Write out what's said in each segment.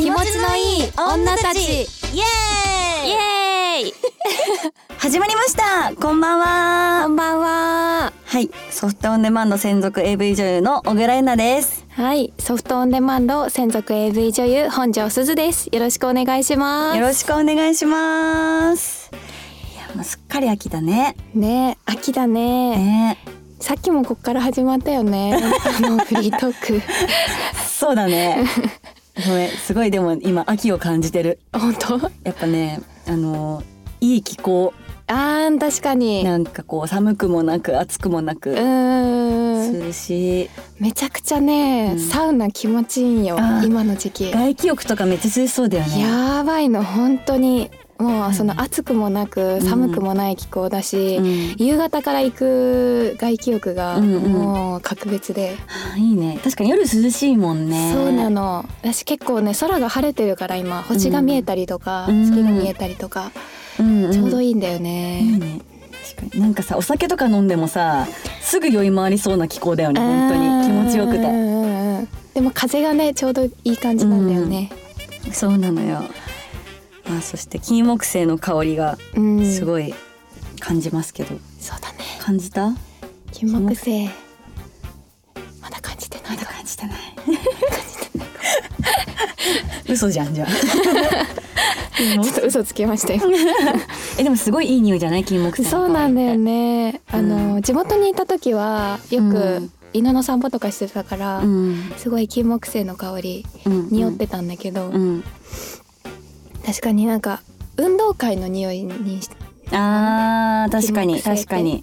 気持ちのいい女たち。イエーイ。イエーイ。始まりました。こんばんは。こんばんは。はい。ソフトオンデマンド専属 AV 女優の小倉優奈です。はい。ソフトオンデマンド専属 AV 女優本庄すずです。よろしくお願いします。よろしくお願いします。いやもうすっかり秋だね。ね。秋だね。ね。さっきもこっから始まったよね。あのフリートーク。そうだね ごめん。すごいでも今秋を感じてる。本当？やっぱねあのいい気候。あー確かに。なんかこう寒くもなく暑くもなうく涼し。いめちゃくちゃね、うん。サウナ気持ちいいんよ今の時期。外気浴とかめっちゃ涼しそうだよね。やばいの本当にもうその暑くもなくん。寒くもない気候だし、うん。夕方から行く外気浴がうんうん。もう格別で、あいいね。確かに夜涼しいもんね。そうなの。私結構ね空が晴れてるから今星が見えたりとか、うん。月が見えたりとか、うんうん。ちょうどいいんだよいいね。ね確かに。なんかさお酒とか飲んでもさすぐ酔い回りそうな気候だよね本当に。気持ちよくて。うんうんうんでも風がねちょうどいい感じなんだよね。そうなのよまあそして金木犀の香りがうん、すごい感じますけど、そうだね。感じた？金木犀。まだ感じてないまだ感じてない。嘘じゃんじゃあ。ちょっと嘘つきましたよ。えでもすごいいい匂いじゃない？金木犀そうなんだよね。あの、地元にいた時はよくうん。犬の散歩とかしてたから、うん。すごい金木犀の香りうん。匂ってたんだけど、うん確かになんか運動会の匂いにしあー確かに確かに。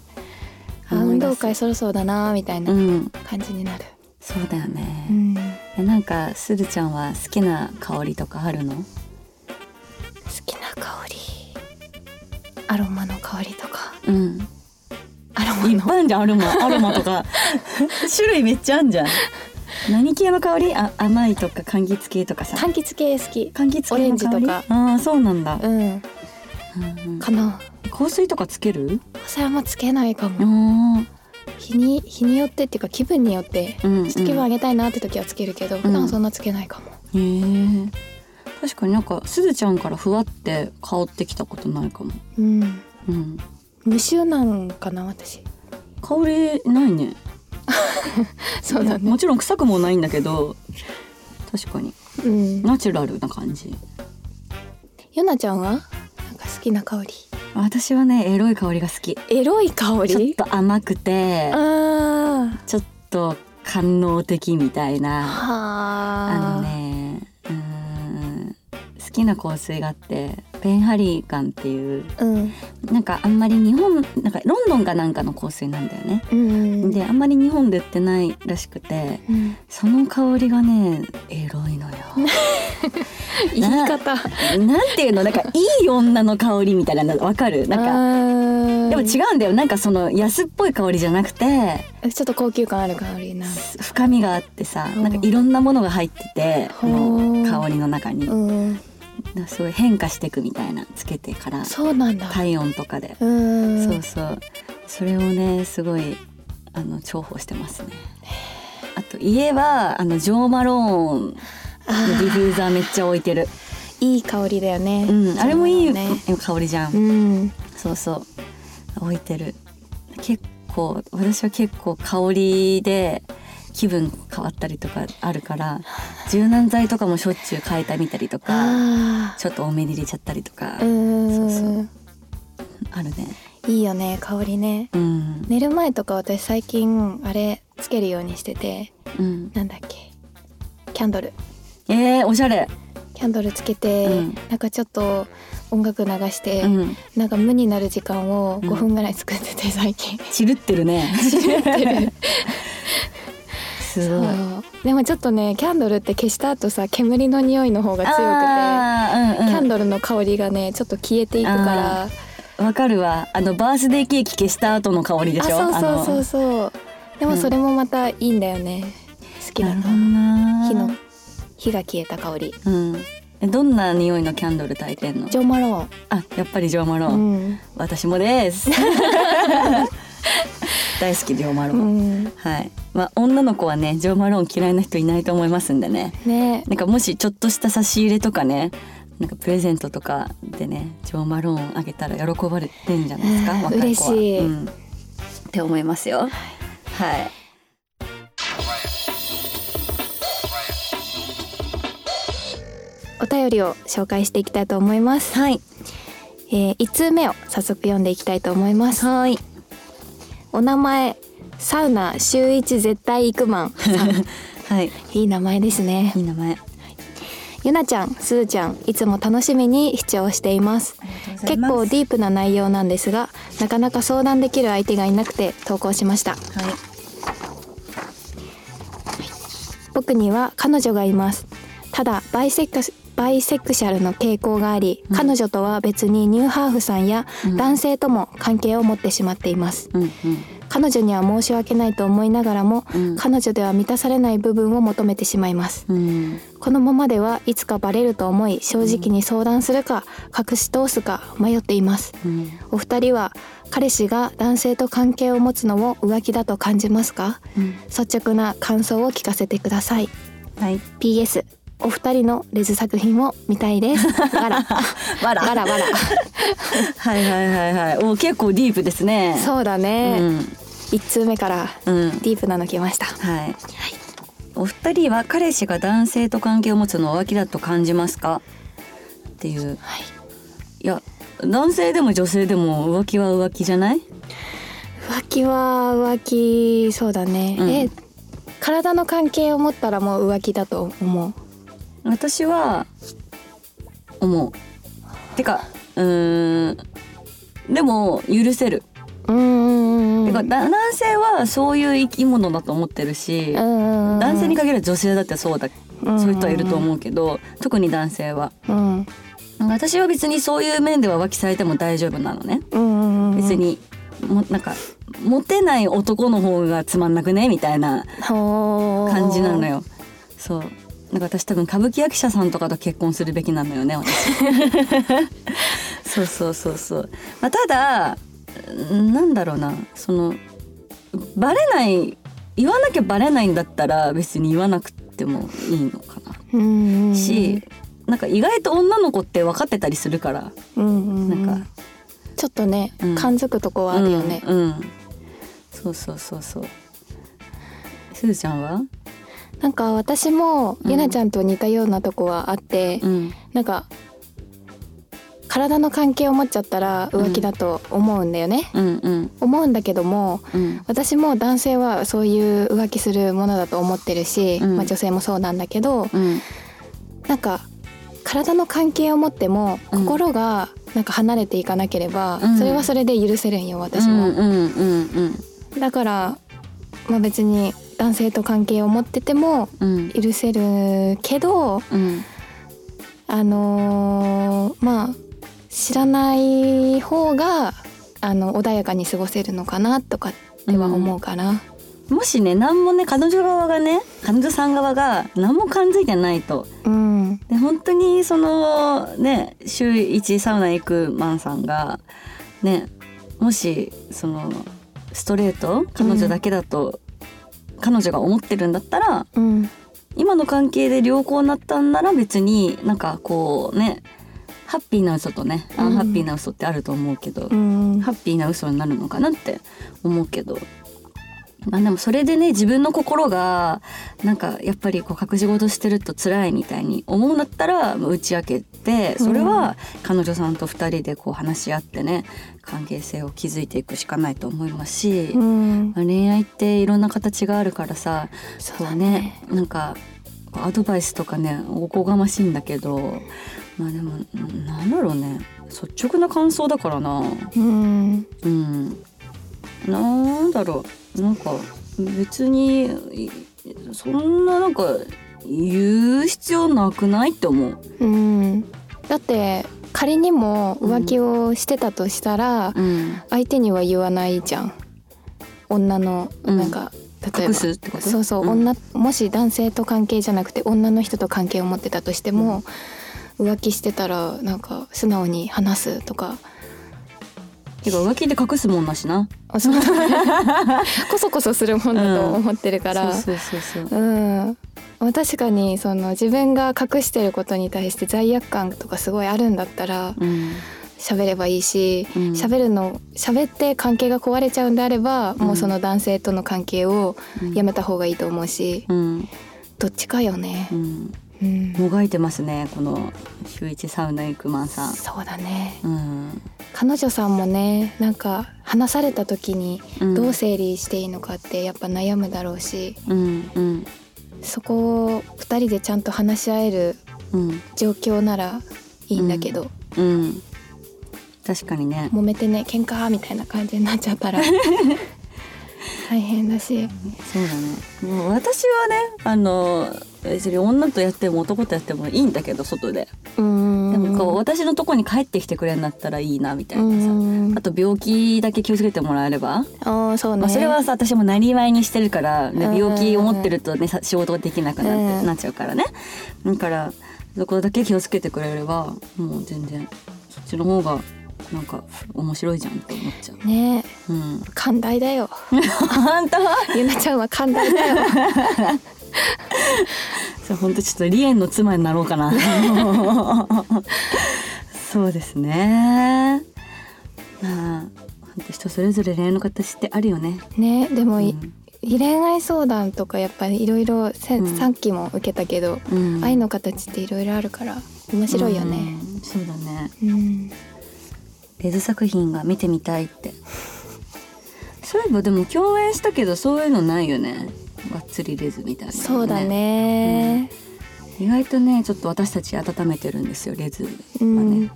あ運動会そろそろだなみたいなん。感じになる。そうだよね、うん、なんかすずちゃんは好きな香りとかあるの？きな香り。アロマの香りとか。うん。アロマの。いっぱいあるじゃんアロマ。アロマとか。種類めっちゃあんじゃん何系の香り？あ甘いとか柑橘系とかさ柑橘系好き。柑橘系オレンジとかああそうなんだ、うん、うんうんかな。香水とかつける？それはあんまつけないかあも。ー日に日によってっていうか気分によって。うんうん気分上げたいなって時はつけるけど、普段そんなつけないかも。へえ確かになんかすずちゃんからふわって香ってきたことないかもうん。うん無臭なんかな私。香りないね そうだね。もちろん臭くもないんだけど確かにうん。ナチュラルな感じヨナちゃんは？なんか好きな香り。私はねエロい香りが好きエロい香ちょっり。と甘くて。ちょっと官能的みたいなはあ。あのね好きな香水があってペンハリーっていううん。なんかあんまり日本なんかロンドンかなんかの香水なんだよね。うん。であんまり日本で売ってないらしくてうん。その香りがねエロいのよ。言い方。なんていうの？なんかいい女の香りみたいなのわかる？なんかかでも違うんだよなんかその安っぽい香りじゃなくてちょっと高級感ある香りな。深みがあってさうんなんかいろんなものが入ってて香りの中にすごい変化していくみたいなつけてからそうなんだ。体温とかで、うん。そうそうそれをねすごいあの重宝してますねあと家はあのジョー・マローンのディフューザーめっちゃ置いてるいい香りだよね。うんあれもいいね。香りじゃん、うん。そうそう置いてる結構私は結構香りで気分変わったりとかあるから柔軟剤とかもしょっちゅう変えたみたりとかあちょっと多めに入れちゃったりとか。そうそう。あるね。いいよね香りね。うん、寝る前とか私最近あれつけるようにしててうん、なんだっけ？キャンドル。えー、おしゃれ。キャンドルつけて、うん。なんかちょっと音楽流して、うん。なんか無になる時間をうん。5分ぐらい作ってて最近。チルってるねす。ごいそう。でもちょっとねキャンドルって消した後さ煙の匂いの方が強くて。あーうんうん。キャンドルの香りがねちょっと消えていくから。あわかるわ。あのバースデーケーキ消した後の香りであしょ？そうそうそううそう。でもそれもまたいいんだよね、好きだとなな。火の火が消えた香り。うん。えどんな匂いのキャンドル焚いてんの？ジョーマロあやっぱりジョーマローン、ン、うん、私もです 大好きジョー・マロン、ん。はい。まあ女の子はねジョー・マローン嫌いな人いないと思いますんでね。ね。なんかもしちょっとした差し入れとかねなんかプレゼントとかでねジョー・マローンあげたら喜ばれてんじゃないですか？う ん若い子は。嬉しい。うん、って思いますよ。はい。お便りを紹介していきたいと思います、はい。えー、1通目を早速読んでいきたいと思います。はいお名前サウナ週一絶対行くマン はい。いい名前ですね。いい名前。ゆなちゃんすずちゃんいつも楽しみに視聴しています。結構ディープな内容なんですがなかなか相談できる相手がいなくて投稿しました。はい。僕には彼女がいます。ただバイセクシバイセクシャルの傾向があり、うん。彼女とは別にニューハーフさんやうん。男性とも関係を持ってしまっています。うんうん。彼女には申し訳ないと思いながらも、うん。彼女では満たされない部分を求めてしまいます。うん。このままではいつかバレると思い正直に相談するか隠し通すか迷っています。うん。お二人は彼氏が男性と関係を持つのを浮気だと感じますか？うん。率直な感想を聞かせてください。はい。PS お二人のレズ作品を見たいです。わら。わら。わらわら。はいはいはいはい。お結構ディープですね。そうだね、うん。一通目からうん。ディープなの来ました。はい。お二人は彼氏が男性と関係を持つのを浮気だと感じますか？っていう。はい。いや男性でも女性でも浮気は浮気じゃない？浮気は浮気そうだね、うん。え体の関係を持ったらもう浮気だと思う？私は思う。てかうーんでも許せる。うんてかだ男性はそういう生き物だと思ってるし、男男性に限らず女性だってそうだ。そういう人はいると思うけど、特に男性は。うん私は別にそういう面では浮気されても大丈夫なのね。別にもなんかモテない男の方がつまんなくね？みたいな感感じなのよ。そうなんか私多分歌舞伎役者さんとかと結婚するべきなのよね私。そうそうそうそう。まあ、ただんなんだろうな。そのバレない言わなきゃバレないんだったら別に言わなくてもいいのかな。し、なんか意外と女の子って分かってたりするから。なんか。ちょっとね、うん。感づくとこはあるよね、うん、うん。そうそうそうそう。すずちゃんは？なんか私もうん。ゆなちゃんと似たようなとこはあって、うん。なんか体の関係を持っちゃったら浮気だと思うんだよね、うんうん。思うんだけどもうん。私も男性はそういう浮気するものだと思ってるし、うん。まあ、女性もそうなんだけどうん。なんか体の関係を持ってもうん。心がなんか離れていかなければ、うん。それはそれで許せるんよ私も、うんうんうん。だから、まあ、別に男性と関係を持っててもうん。許せるけどうん。あのーまあ知らない方があの穏やかに過ごせるのかなとかっては思うかな。もしね何もね彼女側がね彼女さん側が何も感づいてないと。うん、で本当にそのね週一サウナ行くマンさんがねもしそのストレート彼女だけだと、彼女が思ってるんだったらうん、今の関係で良好になったんなら別になんかこうねハッピーな嘘とねアンハッピーな嘘ってあると思うけど、うん、ハッピーな嘘になるのかなって思うけどまあでもそれでね自分の心がなんかやっぱりこう隠し事してると辛いみたいに思うんだったらまあ打ち明けてそれは彼女さんと二人でこう話し合ってね関係性を築いていくしかないと思いますし、うん、まあ恋愛っていろんな形があるからさそうねね。なんかアドバイスとかねおこがましいんだけどまあでもうんなんだろうね率直な感想だからな。うん、うん。なんだろうなんか別にいそんななんか言う必要なくないって思う。うん、だって仮にも浮気をしてたとしたら、うん、相手には言わないじゃん。女のうん。なんか、例えば。そうそう、ん。女もし男性と関係じゃなくて女の人と関係を持ってたとしても、浮気してたらなんか素直に話すとかてか浮気で隠すもんなしな。あそうこそこそするもんだと思ってるから、そうそうそうそう。うん、まあ確かにその自分が隠してることに対して罪悪感とかすごいあるんだったらうん。喋ればいいしうん。喋、るの喋って関係が壊れちゃうんであれば、うん。もうその男性との関係をやめた方がいいと思うし、うん。どっちかよね。う。んうん、もがいてますねこの週一サウナ行くマンさん。そうだね。うん。彼女さんもねなんか話された時にうん。どう整理していいのかってやっぱ悩むだろうし、うんうん。そこを2人でちゃんと話し合えるうん。状況ならいいんだけど、うん。確かにね。揉めてね喧嘩みたいな感じになっちゃったら 大変だし。そうだね。もう私はねあの別に女とやっても男とやってもいいんだけど外で。うーん。でもこう私のとこに帰ってきてくれんだったらいいなみたいなさ。うん。あと病気だけ気をつけてもらえれば、ああそうね、まあ、それはさ私もなりわいにしてるから、ね、うん。病気を持ってるとねさ仕事ができなくなって、うん。なっちゃうからね。だからそこだけ気をつけてくれればもう全然そっちの方がなんか面白いじゃんって思っちゃう。ねうん、寛大だよ 本当？ゆなちゃんは寛大だよ そう本当ちょっとリエンの妻になろうかな。そうですね。まあ本当人それぞれ恋愛の形ってあるよね。ねでも、いうん恋愛相談とかやっぱりいろいろさっきも受けたけど、うん愛の形っていろいろあるから面白いよね。うんそうだね。うん、レズ作品が見てみたいって。そういえばでも共演したけどそういうのないよね。がっつりレズみたいな、そうだ。ね。意外とねちょっと私たち温めてるんですよレズはね。うんね。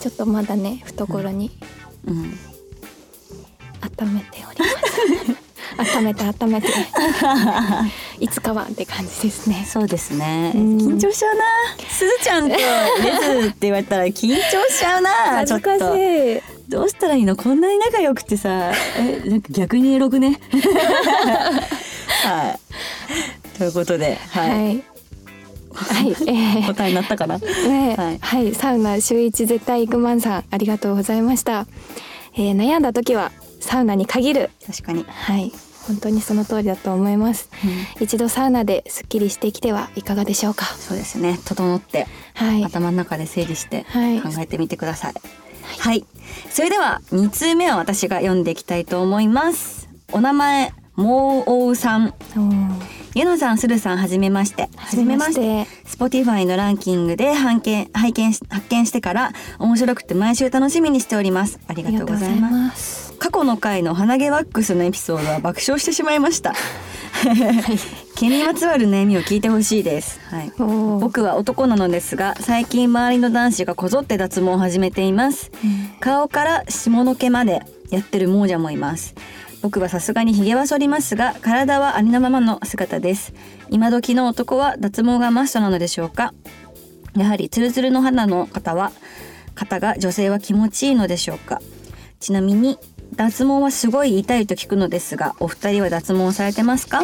ちょっとまだね懐にうん。温めております。温めて温めて いつかはって感じですね。そうですね。うん緊張しちゃうな。すずちゃんとレズって言われたら緊張しちゃうな。ちょっと。い。どうしたらいいの？こんなに仲良くてさえなんか逆にエロくね？はいということでははい、い。はい、えー答えになったかな？ねははいい、サウナ週一絶対行くマンさんありがとうございました、えー悩んだ時はサウナに限る。確かに、はい。本当にその通りだと思います。一度サウナですっきりしてきてはいかがでしょうか？そうですね。整ってはい。頭の中で整理してはい。考えてみてください。はい、それでは2通目は私が読んでいきたいと思います。お名前もうおうさん。ゆのさんするさんはじめまして。はじめまして。Spotify のランキングで拝見拝見し発見してから面白くて毎週楽しみにしております。ありあがとうございますす。過去の回の鼻毛ワックスのエピソードは爆笑してしまいました。毛にまつわる悩みを聞いてほしいです、はい、僕は男なのですが最近周りの男子がこぞって脱毛を始めています。顔から下の毛までやってる亡者もいます。僕はさすがにヒゲは剃りますが体はありのままの姿です。今時の男は脱毛がマストなのでしょうか。やはりツルツルの肌の方は方が女性は気持ちいいのでしょうか。ちなみに脱毛はすごい痛いと聞くのですがお二人は脱毛されてますか？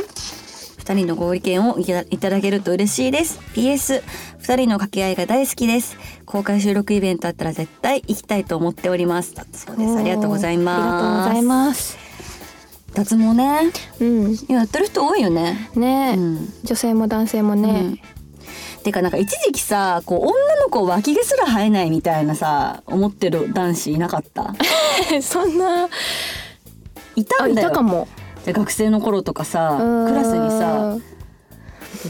二人のご意見をいただけると嬉しいです。PS 二人の掛け合いが大好きです。公開収録イベントあったら絶対行きたいと思っております。だそうです。ありがとうございます。ありがとうございます。脱毛ね。うん。やってる人多いよね。ね、うん。女性も男性もね。てかなんか一時期さこう女の子脇毛すら生えないみたいなさ思ってる男子いなかった？そんな。いたんだよたかも。で学生の頃とかさうんクラスにさ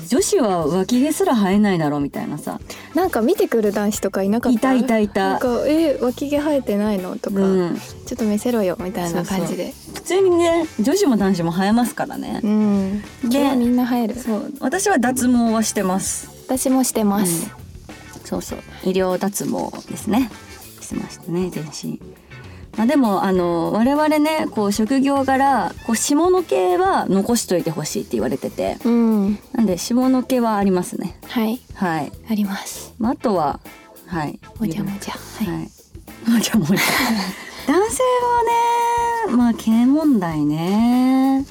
女子は脇毛すら生えないだろうみたいなさなんか見てくる男子とかいなかった？いたいたいたなんか、え、脇毛生えてないの？とか、うんちょっと見せろよみたいな感じで。普通にね女子も男子も生えますからねうん。でみんな生える。そう私は脱毛はしてます私もしてます。そうそう医療脱毛ですねしてましたね全身まあでもあの我々ねこう職業柄こう下の毛は残しといてほしいって言われててうん。なんで下の毛はありますねはい。はい、あります。まあ、あとははいもじゃもじゃ。はい。はい。もじゃもじゃ。男性はね、まあ毛問題ね。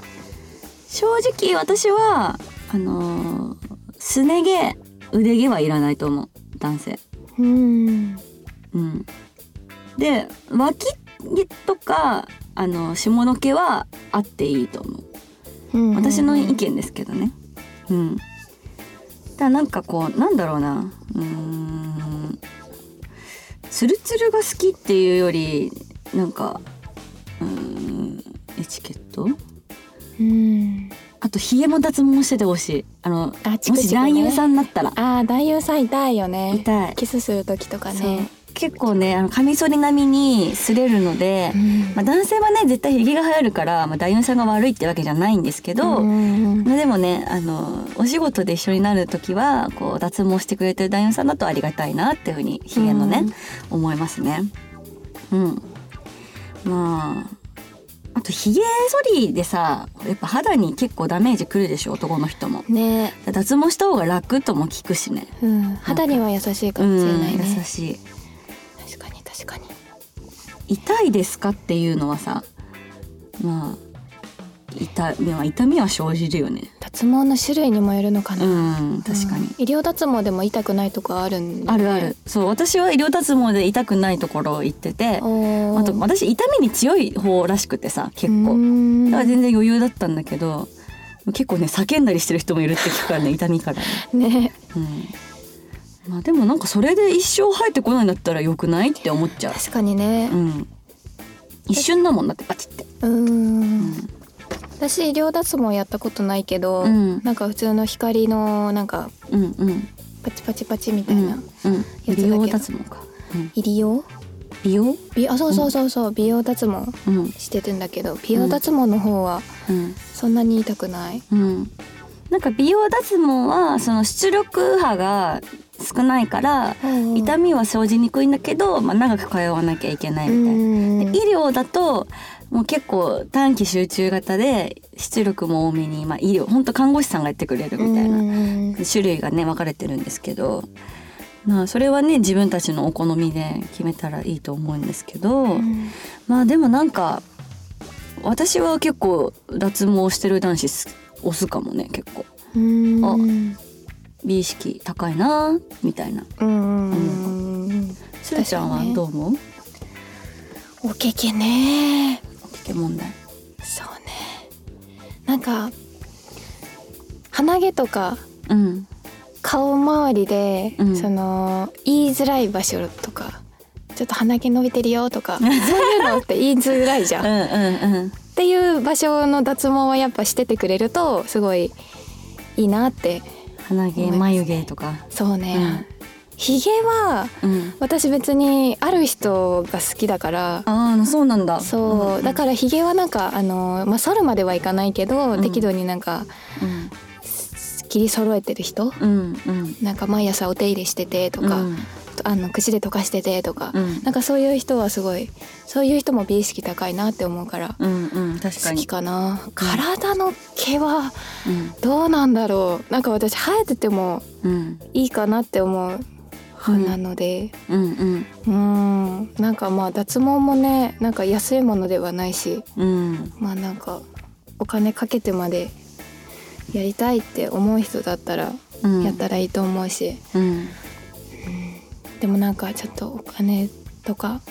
正直私はあのーすね毛、腕毛はいらないと思う。男性。うん。うん。で脇毛とかあの下の毛はあっていいと思う。うん私の意見ですけどね。うん。だなんかこうなんだろうな。うーん。ツルツルが好きっていうよりなんかうーんエチケット？うんあとひげも脱毛しててほしい。あのあチもしクチクね。男優さんになったら。ああ男優さん痛いよね。痛い。キスする時とかね。結構ねあのカミソリ並みに擦れるので、うん。まあ、男性はね絶対ひげが生えるから、まあ、男優さんが悪いってわけじゃないんですけど、うんまあでもねあのお仕事で一緒になる時はこう脱毛してくれてる男優さんだとありがたいなっていうふうにひげのね、思いますね。うん、まああとひげ剃りでさやっぱ肌に結構ダメージくるでしょ男の人も。ね脱毛した方が楽とも聞くしね。うん肌には優しいかもしれないうん優ねしい。確かに確かに痛いですかっていうのはさまあ痛みは痛みは生じるよね。脱毛の種類にもよるのかな、うん確かに。医療脱毛でも痛くないとこあるんねあるある。そう私は医療脱毛で痛くないところ行ってて、あと私痛みに強い方らしくてさ結う構。んだから全然余裕だったんだけど。結構ね叫んだりしてる人もいるって聞くからね 痛みからね。ねうん。まあでもなんかそれで一生生えてこないんだったら良くないって思っちゃ確かにねう。うん。一瞬だもんだってパチって。うん私医療脱毛やったことないけど、うんなんか普通の光のなんかうんうん。パチパチパチみたうんいな、うん。けど美容脱毛か。うん。医療？美容？美あそうそうそうそう、美容脱毛うんしてるんだけど美容脱毛の方はうんそんなに痛くない、うん。なんか美容脱毛はその出力波が少ないから痛みは生じにくいんだけど、まあ長く通わなきゃいけないみたいな。医療だともう結構短期集中型で出力も多めに、まあ、医療本当看護師さんがやってくれるみたいなうん。種類がね分かれてるんですけど、まあ、それはね自分たちのお好みで決めたらいいと思うんですけど、うん。まあでもなんか私は結構脱毛してる男子す押すかもね結構。うん。あうん美意識高いなみたいな。うんうんすーちゃんはどう思う？おけけねおけけ問題。そうねなんか鼻毛とかうん顔周りで、うんその言いづらい場所とかちょっと鼻毛伸びてるよとか そういうのって言いづらいじゃん。うんっうんうんていう場所の脱毛はやっぱしててくれるとすごいいいなって鼻毛眉毛とか。そうね。ひげはうん。私別にある人が好きだからああそうなんだ。そう、だからひげはなんかあの、まあ、剃るまではいかないけど、うん。適度になんかうん。切り揃えてる人？うんうん。なんか毎朝お手入れしててとか、うん。あの口で溶かしててとか、うん。なんかそういう人はすごいそういう人も美意識高いなって思うからうんうん。確か好きに。かな、体の毛はうん。どうなんだろう。なんか私生えててもうん。いいかなって思う派なので。うんうん。うん。なんかまあ脱毛もねなんか安いものではないしうん。まあなんかお金かけてまでやりたいって思う人だったらうん。やったらいいと思うし、うん。でもなんかちょっとお金とか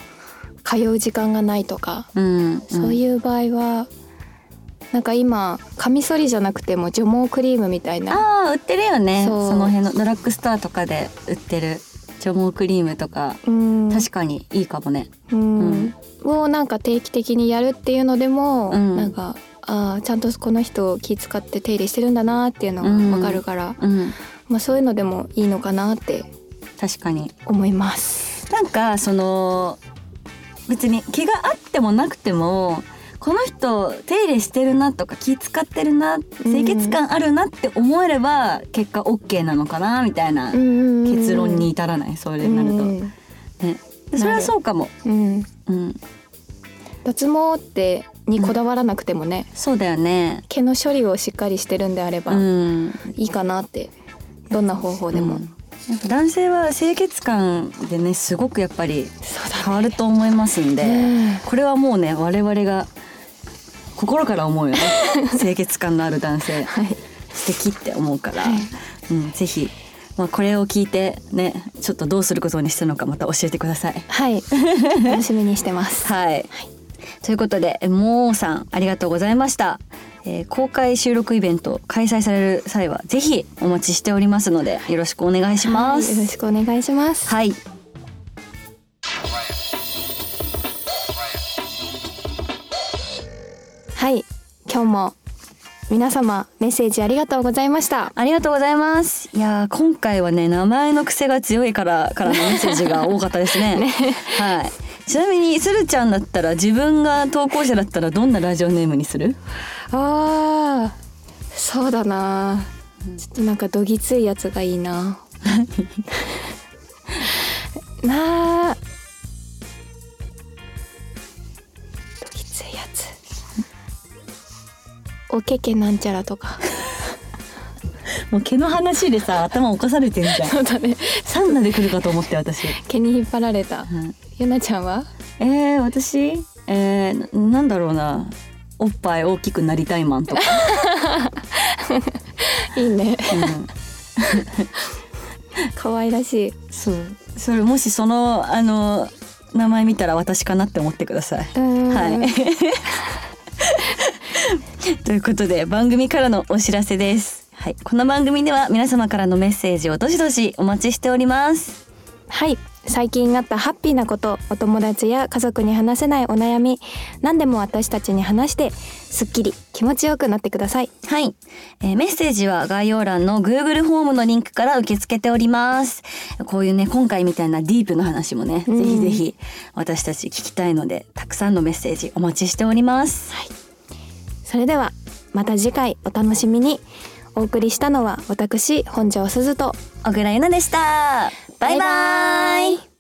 通う時間がないとか、うん。そういう場合はなんか今カミソリじゃなくても除毛クリームみたいな。ああ売ってるよね。その辺のドラッグストアとかで売ってる除毛クリームとかうん。確かにいいかもね。うん。をなんか定期的にやるっていうのでも、うん。なんかあーちゃんとこの人気使って手入れしてるんだなっていうのがわかるから、うん。まあそういうのでもいいのかなって確かに。思います。なんかその別に毛があってもなくてもこの人手入れしてるなとか気使ってるな清潔感あるなって思えれば結果 OK なのかなみたいな結結論に至らないそれになると、うん。ね、でそれはそうかも、うん。うん、脱毛ってにこだわらなくてもね、そうだよね。毛の処理をしっかりしてるんであればうん。いいかなって。どんな方法でも、うんやっぱ男性は清潔感でねすごくやっぱり変わると思いますんで、ねこれはもうね我々が心から思うよね。清潔感のある男性。はい。素敵って思うから、はい。うん、ぜひまあこれを聞いてねちょっとどうすることにしたのかまた教えてください。はい。楽しみにしてます。はい、ということでもーさんありがとうございました、えー公開収録イベント開催される際はぜひお待ちしておりますのでよろしくお願いしまはいよろすしくお願いします。はい。はい。今日も皆様メッセージありがとうございました。ありがとうございます。いやー今回はね名前の癖が強いからからのメッセージが多かったですね。はいちなみにするちゃんだったら自分が投稿者だったらどんなラジオネームにする？あーそうだな。ちょっとなんかどぎついやつがいいな。なあ。どぎついやつ。おけけなんちゃらとかもう毛の話でさ頭起こされてんじゃん。そうだね。サウナで来るかと思って私。毛に引っ張られた。うんゆなちゃんは？えー、私？えー、ななんだろうな。おっぱい大きくなりたいマンとか、いいね。うん、可愛らしい。そう。それもしそのあの名前見たら私かなって思ってください。はい。ということで番組からのお知らせです。はい、この番組では皆様からのメッセージをどしどしお待ちしております。はい。最近あったハッピーなことお友達や家族に話せないお悩み何でも私たちに話してすっきり気持ちよくなってください。はい、えーメッセージは概要欄の Google フォームのリンクから受け付けております。こういうね今回みたいなディープな話もね、うん。ぜひぜひ私たち聞きたいのでたくさんのメッセージお待ちしております。それではまた次回お楽しみにお送りしたのは私本庄すずと小倉優奈でした。バイバイ。